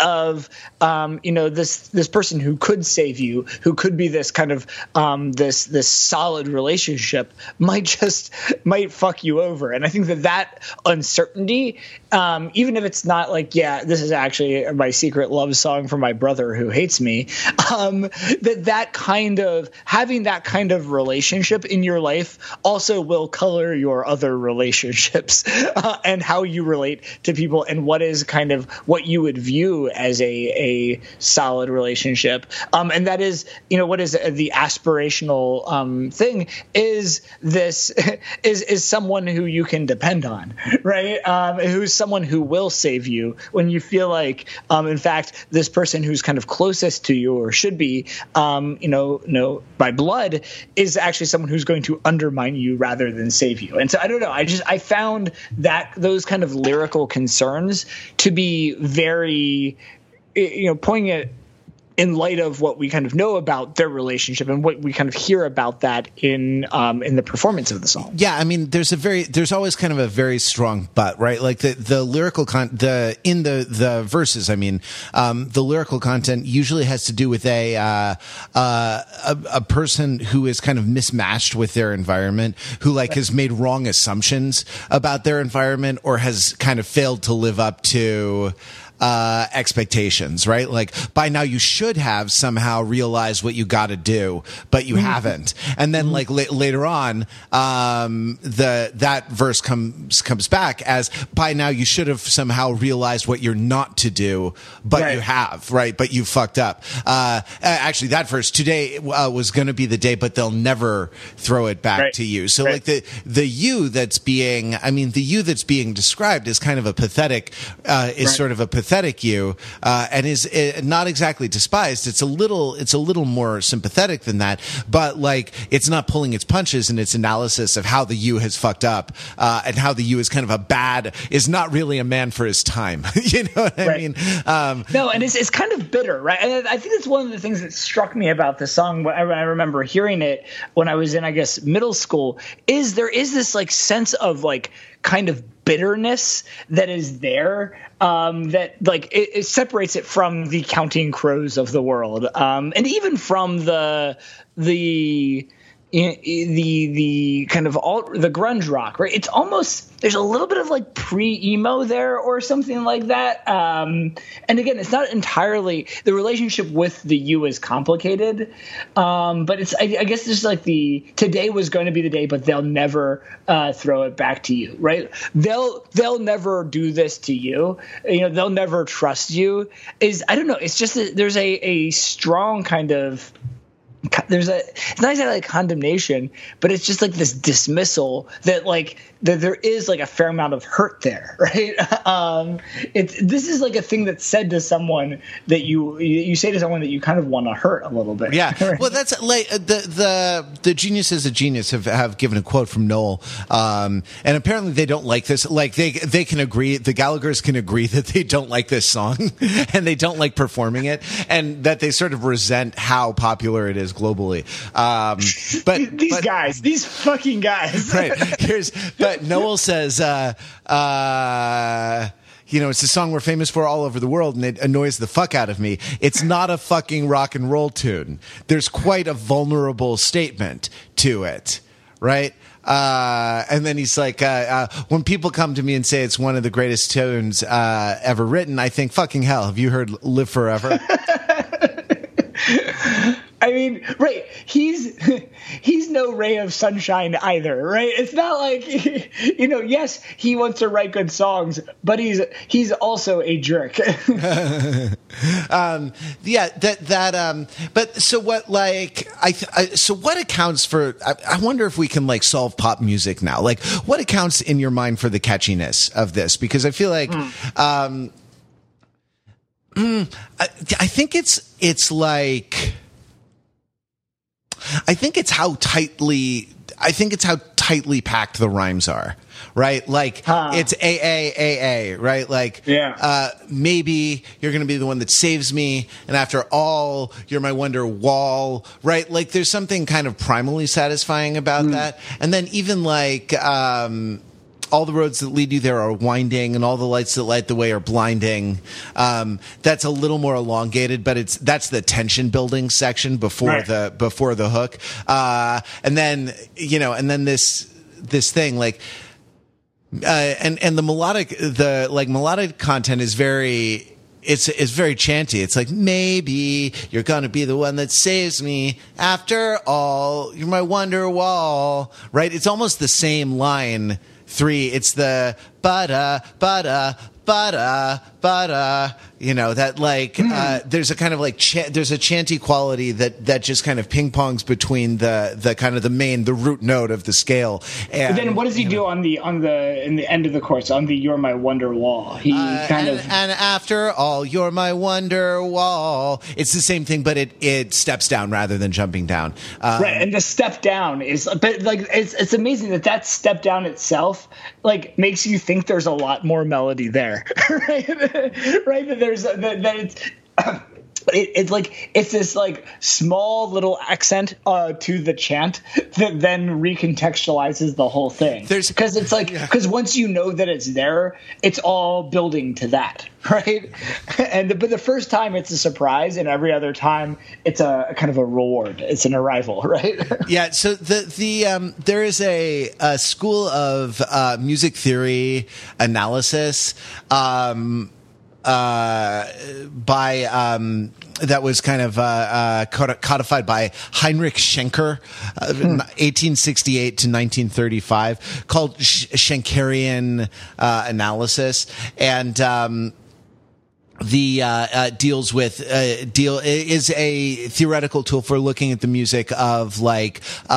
of um, you know this this person who could save you, who could be this kind of um, this this solid relationship, might just might fuck you over. And I think that that uncertainty, um, even if it's not like yeah, this is actually my secret love song for my brother who hates me, um, that that kind of having that kind of relationship in your life also will color your other relationships uh, and how you relate to people and what is kind of what you would view as a a solid relationship. Um, and that is, you know, what is the aspirational um, thing is this is is someone who you can depend on, right? Um, who's someone who will save you when you feel like, um, in fact, this person who's kind of closest to you or should be, um, you know, you know, by blood is actually someone who's going to undermine you rather than save you. And so I don't know. I just I found that those kind of lyrical concerns to be very you know, pointing it in light of what we kind of know about their relationship and what we kind of hear about that in um, in the performance of the song. Yeah, I mean, there's a very there's always kind of a very strong but, right? Like the the lyrical con the in the the verses. I mean, um, the lyrical content usually has to do with a, uh, uh, a a person who is kind of mismatched with their environment, who like has made wrong assumptions about their environment or has kind of failed to live up to uh, expectations, right? Like by now you should have somehow realized what you got to do, but you mm-hmm. haven't. And then mm-hmm. like la- later on, um, the that verse comes comes back as by now you should have somehow realized what you're not to do, but right. you have, right? But you fucked up. Uh, actually, that verse today uh, was going to be the day, but they'll never throw it back right. to you. So right. like the the you that's being, I mean, the you that's being described is kind of a pathetic, uh, is sort of a pathetic pathetic you, uh, and is uh, not exactly despised. It's a little, it's a little more sympathetic than that, but like it's not pulling its punches in its analysis of how the you has fucked up, uh, and how the you is kind of a bad, is not really a man for his time. you know what I right. mean? Um, no, and it's, it's kind of bitter, right? And I think it's one of the things that struck me about the song. I remember hearing it when I was in, I guess, middle school. Is there is this like sense of like kind of bitterness that is there um, that like it, it, separates it from the counting crows of the world. Um, and even from the the the the kind of all the grunge rock, right? It's almost there's a little bit of like pre emo there or something like that. Um, and again, it's not entirely the relationship with the U is complicated, um, but it's I, I guess it's like the today was going to be the day, but they'll never uh, throw it back to you, right? They'll they'll never do this to you. You know, they'll never trust you. Is I don't know. It's just that there's a a strong kind of there's a it's not exactly like condemnation, but it's just like this dismissal that like that there is like a fair amount of hurt there, right? Um, it's this is like a thing that's said to someone that you you say to someone that you kind of want to hurt a little bit. Yeah, right? well, that's like uh, the the the geniuses of genius have have given a quote from Noel, um, and apparently they don't like this. Like they they can agree, the Gallagher's can agree that they don't like this song, and they don't like performing it, and that they sort of resent how popular it is globally. Um, but these but, guys, these fucking guys, right? Here's but Noel says. Uh, uh, you know, it's a song we're famous for all over the world, and it annoys the fuck out of me. It's not a fucking rock and roll tune. There's quite a vulnerable statement to it, right? Uh, and then he's like, uh, uh, when people come to me and say it's one of the greatest tunes uh, ever written, I think, fucking hell, have you heard "Live Forever"? I mean, right? He's he's no ray of sunshine either, right? It's not like you know. Yes, he wants to write good songs, but he's he's also a jerk. um, yeah, that that. Um, but so what? Like, I, I so what accounts for? I, I wonder if we can like solve pop music now. Like, what accounts in your mind for the catchiness of this? Because I feel like. Mm. Um, mm, I, I think it's it's like I think it's how tightly I think it's how tightly packed the rhymes are. Right? Like huh. it's A A A A, right? Like yeah. uh, maybe you're gonna be the one that saves me, and after all, you're my wonder wall, right? Like there's something kind of primally satisfying about mm. that. And then even like um all the roads that lead you there are winding, and all the lights that light the way are blinding. Um, that's a little more elongated, but it's that's the tension building section before right. the before the hook, uh, and then you know, and then this this thing like. Uh, and and the melodic the like melodic content is very it's it's very chanty. It's like maybe you're gonna be the one that saves me. After all, you're my wonder wall, right? It's almost the same line Three, it's the butter, butter, butter, butter. You know that like mm. uh, there's a kind of like ch- there's a chanty quality that that just kind of ping pongs between the the kind of the main the root note of the scale. And but then what does he do know, on the on the in the end of the course on the "You're My Wonder Wall"? He uh, kind and, of and after all, "You're My Wonder Wall." It's the same thing, but it it steps down rather than jumping down. Um, right, and the step down is but like it's it's amazing that that step down itself like makes you think there's a lot more melody there, right? right? That there's that, that it's. it, it's like it's this like small little accent uh, to the chant that then recontextualizes the whole thing. There's because it's like because yeah. once you know that it's there, it's all building to that, right? And the, but the first time it's a surprise, and every other time it's a, a kind of a reward. It's an arrival, right? yeah. So the the um, there is a, a school of uh, music theory analysis. Um, uh, by um, that was kind of uh, uh, codified by Heinrich Schenker, uh, hmm. 1868 to 1935, called Schenkerian uh, analysis, and um, the uh, uh, deals with uh, deal is a theoretical tool for looking at the music of like uh,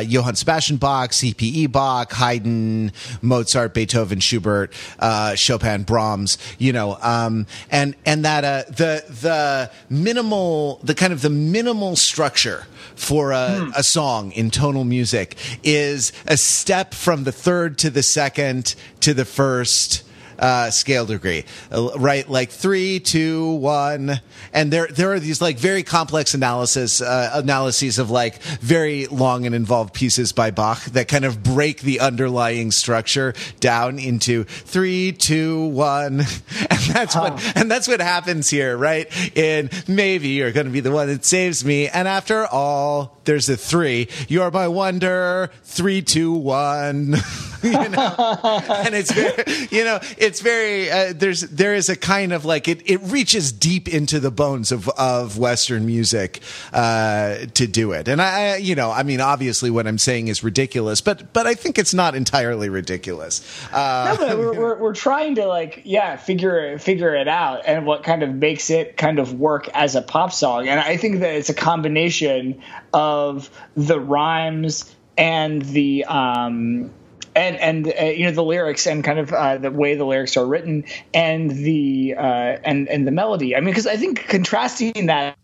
uh, Johann Sebastian Bach, C.P.E. Bach, Haydn, Mozart, Beethoven, Schubert, uh, Chopin, Brahms. You know, um, and and that the the minimal the kind of the minimal structure for a, hmm. a song in tonal music is a step from the third to the second to the first uh, scale degree, uh, right? Like three, two, one, and there there are these like very complex analysis uh, analyses of like very long and involved pieces by Bach that kind of break the underlying structure down into three, two, one, and that's huh. what and that's what happens here, right? In maybe you're going to be the one that saves me, and after all, there's a three. You're my wonder. Three, two, one. you know, and it's very, you know, it it's very uh, there's there is a kind of like it it reaches deep into the bones of of Western music uh, to do it, and I you know I mean obviously what I'm saying is ridiculous, but but I think it's not entirely ridiculous. Uh, no, but we're, we're, we're trying to like yeah figure figure it out and what kind of makes it kind of work as a pop song, and I think that it's a combination of the rhymes and the um, and and uh, you know the lyrics and kind of uh, the way the lyrics are written and the uh, and and the melody. I mean, because I think contrasting that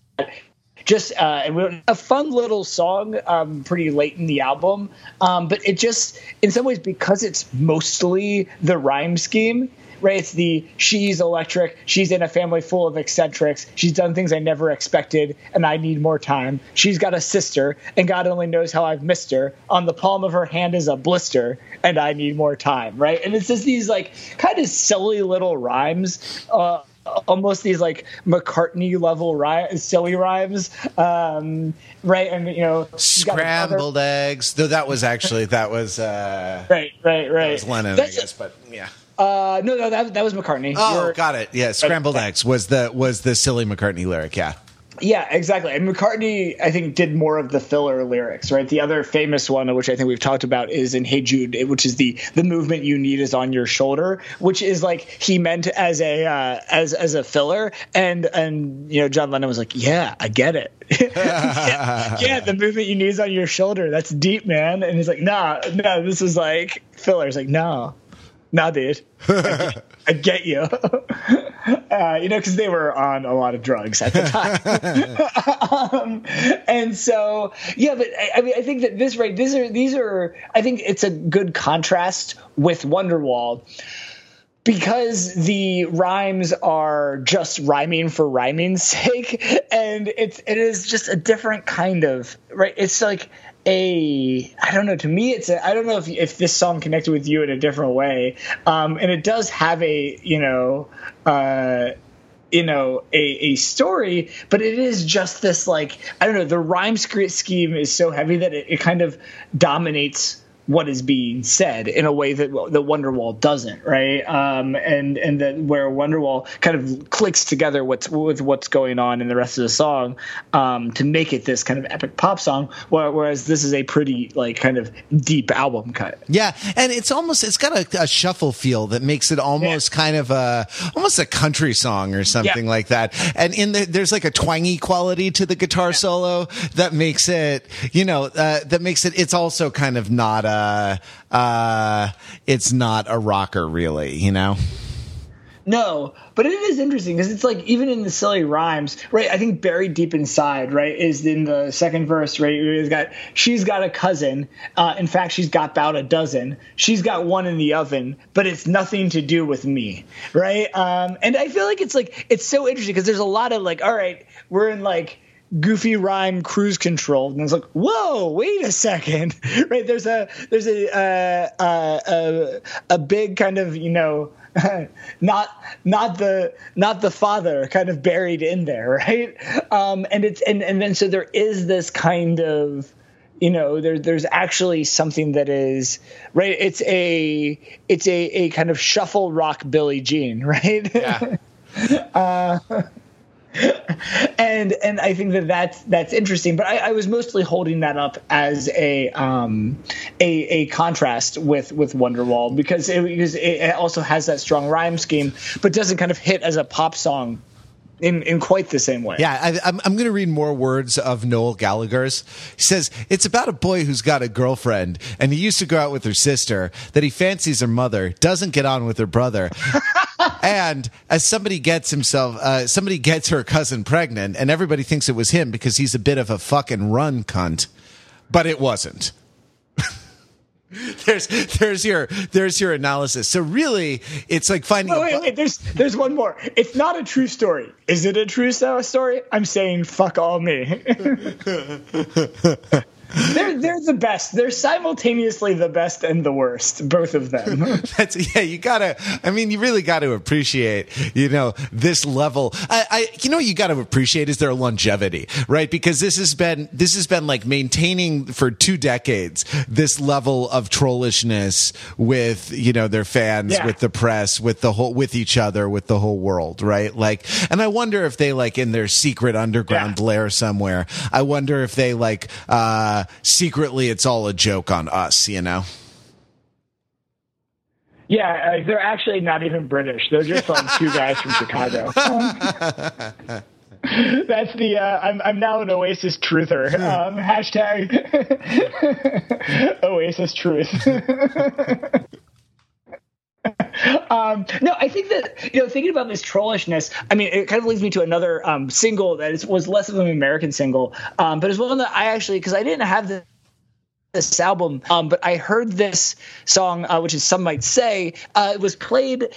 just uh, a fun little song, um, pretty late in the album, um, but it just in some ways because it's mostly the rhyme scheme right? It's the she's electric, she's in a family full of eccentrics, she's done things I never expected, and I need more time. She's got a sister, and God only knows how I've missed her. On the palm of her hand is a blister, and I need more time, right? And it's just these like kind of silly little rhymes. Uh, almost these like McCartney level ry- silly rhymes, um, right? And you know, scrambled eggs. Though that was actually that was uh, right, right, right. That was Lennon, That's I guess, but yeah. Uh, no, no, that, that was McCartney. Oh, You're, got it. Yeah, scrambled eggs was the was the silly McCartney lyric. Yeah. Yeah, exactly. And McCartney, I think, did more of the filler lyrics, right? The other famous one, which I think we've talked about, is in "Hey Jude," which is the the movement you need is on your shoulder, which is like he meant as a uh, as as a filler, and and you know John Lennon was like, "Yeah, I get it. yeah, yeah, the movement you need is on your shoulder. That's deep, man." And he's like, "Nah, no, this is like filler." He's like, "No." Nah, dude. I get, I get you. Uh, you know, because they were on a lot of drugs at the time. um, and so, yeah, but I, I, mean, I think that this, right, these are, these are, I think it's a good contrast with Wonderwall because the rhymes are just rhyming for rhyming's sake and it's it is just a different kind of right it's like a I don't know. To me, it's I don't know if if this song connected with you in a different way. Um, and it does have a you know. Uh, you know a, a story but it is just this like i don't know the rhyme scheme is so heavy that it, it kind of dominates what is being said in a way that the Wonderwall doesn't, right? Um, and and that where Wonderwall kind of clicks together what's with what's going on in the rest of the song um, to make it this kind of epic pop song, whereas this is a pretty like kind of deep album cut. Yeah, and it's almost it's got a, a shuffle feel that makes it almost yeah. kind of a almost a country song or something yeah. like that. And in the, there's like a twangy quality to the guitar yeah. solo that makes it you know uh, that makes it it's also kind of not a uh, uh, it's not a rocker, really. You know. No, but it is interesting because it's like even in the silly rhymes, right? I think buried deep inside, right, is in the second verse, right? It's got she's got a cousin. Uh, in fact, she's got about a dozen. She's got one in the oven, but it's nothing to do with me, right? Um, and I feel like it's like it's so interesting because there's a lot of like, all right, we're in like goofy rhyme cruise control. And it's like whoa wait a second. Right? There's a there's a uh, uh, a, a big kind of you know not not the not the father kind of buried in there right? Um and it's and and then so there is this kind of you know there there's actually something that is right? It's a it's a a kind of shuffle rock Billie Jean right? Yeah. Uh and and I think that that's that's interesting. But I, I, was mostly holding that up as a um, a, a contrast with with Wonderwall because it, because it also has that strong rhyme scheme, but doesn't kind of hit as a pop song in, in quite the same way. Yeah, I, am I'm, I'm going to read more words of Noel Gallagher's. He says, It's about a boy who's got a girlfriend, and he used to go out with her sister, that he fancies her mother, doesn't get on with her brother. and as somebody gets himself, uh, somebody gets her cousin pregnant, and everybody thinks it was him because he's a bit of a fucking run cunt. But it wasn't. there's there's your there's your analysis. So really, it's like finding. Wait, wait, wait, There's there's one more. It's not a true story. Is it a true story? I'm saying fuck all me. they're they're the best. They're simultaneously the best and the worst, both of them. That's yeah. You gotta. I mean, you really got to appreciate. You know this level. I, I you know what you got to appreciate is their longevity, right? Because this has been this has been like maintaining for two decades this level of trollishness with you know their fans, Yeah. with the press, with the whole with each other, with the whole world, right? Like, and I wonder if they like in their secret underground Yeah. lair somewhere. I wonder if they like uh secretly it's all a joke on us, you know. yeah, uh, they're actually not even British. They're just like two guys from Chicago. That's the uh, I'm I'm now an Oasis truther. Um, hashtag Oasis truth. Um, no, I think that you know thinking about this trollishness. I mean, it kind of leads me to another um, single that is, was less of an American single, um, but it's one that I actually because I didn't have the this album, um, but I heard this song, uh, which is some might say, uh, it was played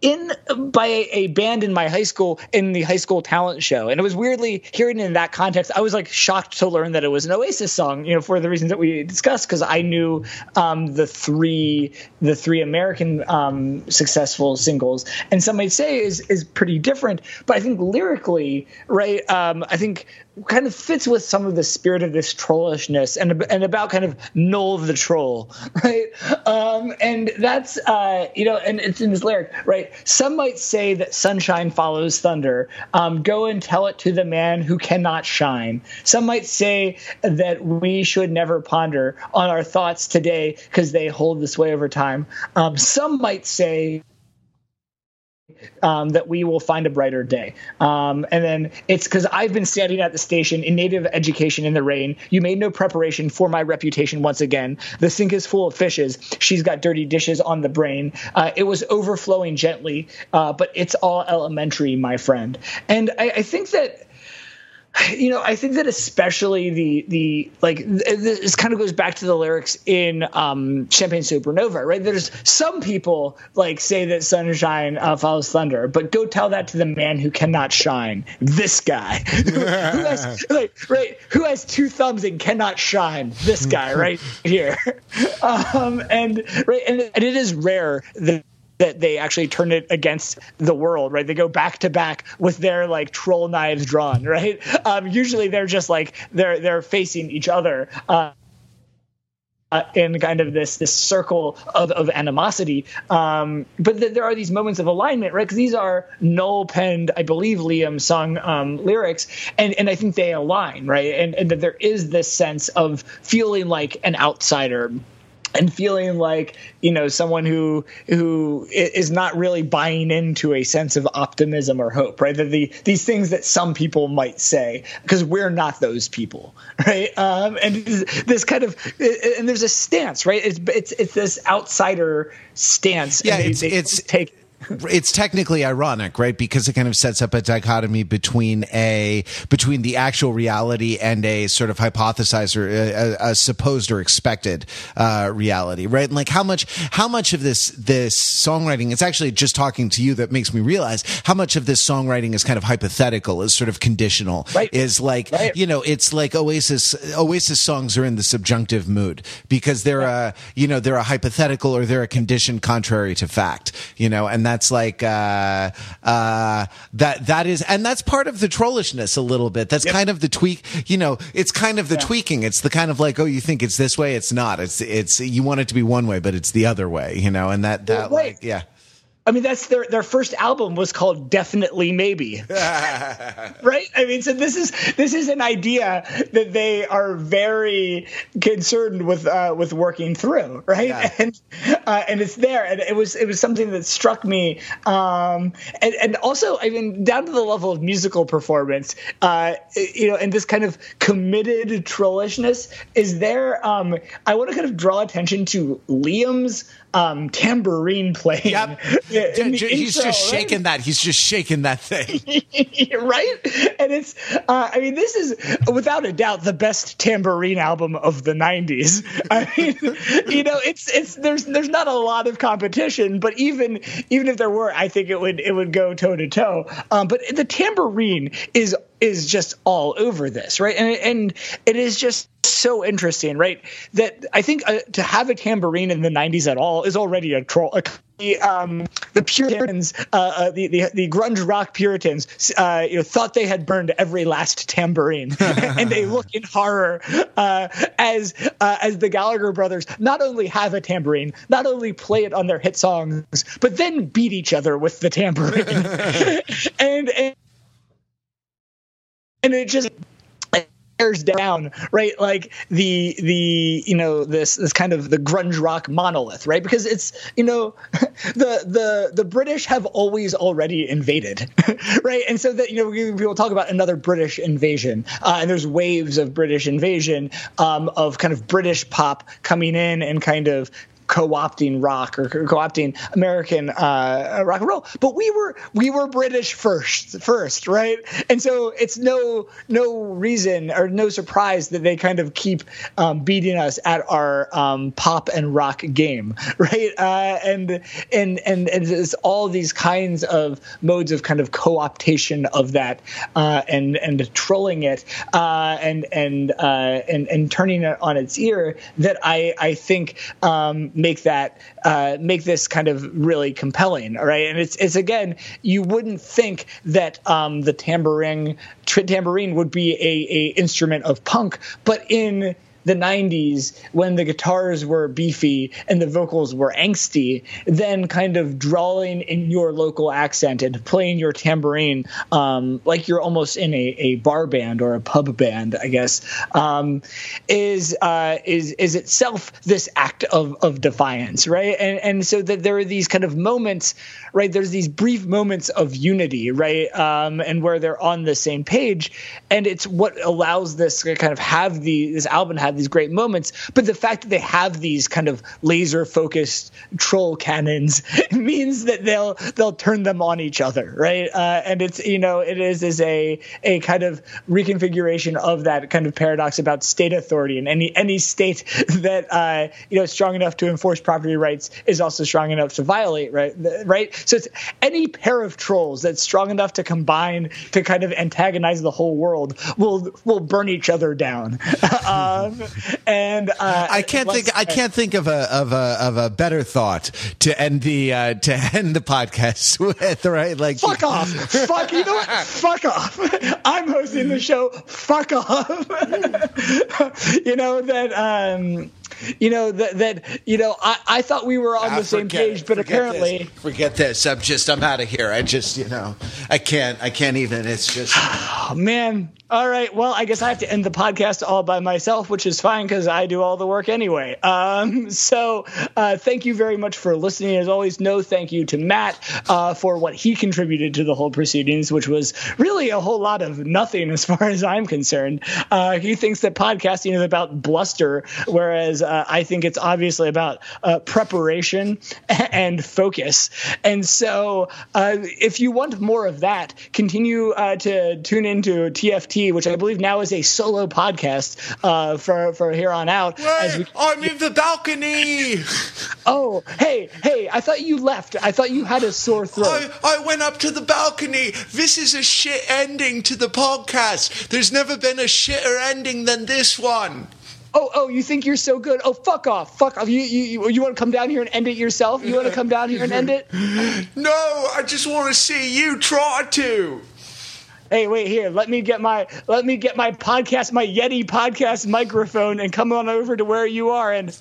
in by a, band in my high school in the high school talent show, and it was weirdly hearing it in that context. I was like shocked to learn that it was an Oasis song, you know, for the reasons that we discussed, because I knew um, the three the three American um, successful singles, and some might say is is pretty different, but I think lyrically, right? Um, I think kind of fits with some of the spirit of this trollishness and and about kind of Noel the troll, right? Um, and that's uh, you know, and it's in this lyric, right? Some might say that sunshine follows thunder. Um, go and tell it to the man who cannot shine. Some might say that we should never ponder on our thoughts today because they hold the sway over time. Um, some might say um, that we will find a brighter day. Um, and then it's because I've been standing at the station in native education in the rain. You made no preparation for my reputation once again. The sink is full of fishes. She's got dirty dishes on the brain. Uh, it was overflowing gently, uh, but it's all elementary, my friend. And I, I think that you know, I think that especially the the like th- this kind of goes back to the lyrics in um, Champagne Supernova, right? There's some people like say that sunshine uh, follows thunder, but go tell that to the man who cannot shine. This guy, who has like right, who has two thumbs and cannot shine. This guy right here, um, and right, and, and it is rare that that they actually turn it against the world, right? They go back to back with their like troll knives drawn, right? Um, usually they're just like they're they're facing each other. Uh, uh, in kind of this this circle of, of animosity, um, but th- there are these moments of alignment, right? Because these are Noel penned, I believe Liam sung um, lyrics, and and I think they align, right? And and that there is this sense of feeling like an outsider, and feeling like you know someone who who is not really buying into a sense of optimism or hope right? That the these things that some people might say because we're not those people right? Um and this kind of and there's a stance right? It's it's it's this outsider stance Yeah, it's- they it's- take it's technically ironic, right? Because it kind of sets up a dichotomy between a between the actual reality and a sort of hypothesized or a, a, supposed or expected uh, reality, right? And like how much how much of this this songwriting? It's actually just talking to you that makes me realize how much of this songwriting is kind of hypothetical, is sort of conditional, Right. is like Right. you know, it's like Oasis. Oasis songs are in the subjunctive mood because they're a you know they're a hypothetical or they're a condition contrary to fact. You know, and that's like uh, uh, that that is and that's part of the trollishness a little bit. That's kind of the tweak. You know, it's kind of the tweaking. It's the kind of like oh, you think it's this way, it's not. It's it's you want it to be one way, but it's the other way. You know, and that that Well, like yeah. I mean, that's their their first album was called Definitely Maybe. right? I mean, so this is this is an idea that they are very concerned with uh, with working through, right? Yeah. And uh, and it's there, and it was it was something that struck me, um, and and also I mean down to the level of musical performance, uh, you know, and this kind of committed trollishness is there. Um, I want to kind of draw attention to Liam's um, tambourine playing. Yep. in He's intro, just right? shaking that. He's just shaking that thing. right? And it's, uh, I mean, this is without a doubt the best tambourine album of the '90s. I mean, you know, it's it's there's there's not a lot of competition, but even even if there were, I think it would it would go toe to toe. Um, but the tambourine is is just all over this, right? And and it is just so interesting, right? That I think uh, to have a tambourine in the '90s at all is already a troll. A, the, um, the Puritans, uh, uh, the, the, the grunge rock Puritans, uh, you know, thought they had burned every last tambourine, and they look in horror uh, as uh, as the Gallagher brothers not only have a tambourine, not only play it on their hit songs, but then beat each other with the tambourine, and, and and it just tears down right? Like the the you know this this kind of the grunge rock monolith right? Because it's you know the the the british have always already invaded right? And so that you know people talk about another british invasion uh, and there's waves of british invasion um, of kind of british pop coming in and kind of co-opting rock or co-opting American uh, rock and roll. But we were we were British first, first, right? And so it's no no reason or no surprise that they kind of keep um, beating us at our um, pop and rock game, right? Uh, and and and and it's all these kinds of modes of kind of co-optation of that uh, and and trolling it uh, and and uh, and and turning it on its ear that I I think um, make that uh, make this kind of really compelling. Right, and it's it's again, you wouldn't think that um, the tambourine tambourine would be a, a instrument of punk, but in the 90s when the guitars were beefy and the vocals were angsty, then kind of drawing in your local accent and playing your tambourine um, like you're almost in a, a, bar band or a pub band, I guess, um, is uh, is is itself this act of of defiance, right? And and so that there are these kind of moments, right? There's these brief moments of unity, right? Um, and where they're on the same page, and it's what allows this kind of have the this album have these great moments. But the fact that they have these kind of laser focused troll cannons means that they'll they'll turn them on each other, right? Uh, and it's you know it is is a a kind of reconfiguration of that kind of paradox about state authority and any any state that uh, you know is strong enough to enforce property rights is also strong enough to violate right right. So it's any pair of trolls that's strong enough to combine to kind of antagonize the whole world will will burn each other down. um, and uh, I can't think. I can't think of a of a of a better thought to end the uh, to end the podcast with. Right? Like, fuck off. fuck. You know what? fuck off. I'm hosting the show. Fuck off. you know that. Um, you know that that you know I, I thought we were on ah, the same page, but forget apparently this. forget this. I'm just I'm out of here. I just you know I can't I can't even. It's just oh, man. All right. Well, I guess I have to end the podcast all by myself, which is fine because I do all the work anyway. Um, so uh, thank you very much for listening. As always, no thank you to Matt uh, for what he contributed to the whole proceedings, which was really a whole lot of nothing as far as I'm concerned. Uh, he thinks that podcasting is about bluster, whereas uh, I think it's obviously about uh, preparation and focus. And so uh, if you want more of that, continue to tune into TFT which I believe now is a solo podcast uh, for for here on out. Wait, we- I'm in the balcony. oh, hey, hey! I thought you left. I thought you had a sore throat. I, I went up to the balcony. This is a shit ending to the podcast. There's never been a shitter ending than this one. Oh, oh, you think you're so good? Oh, fuck off, fuck off. You, you, you want to come down here and end it yourself? You want to come down here and end it? no, I just want to see you try to hey wait here. Let me get my let me get my podcast my yeti podcast microphone and come on over to where you are and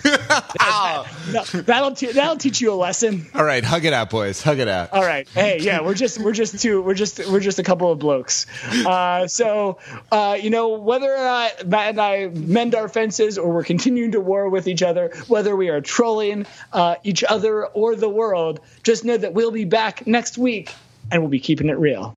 that'll te- that'll teach you a lesson. All right hug it out boys. Hug it out. All right. Hey yeah we're just we're just two we're just we're just a couple of blokes. Uh, so uh, you know whether or not matt and i mend our fences or we're continuing to war with each other whether we are trolling uh, each other or the world just know that we'll be back next week and we'll be keeping it real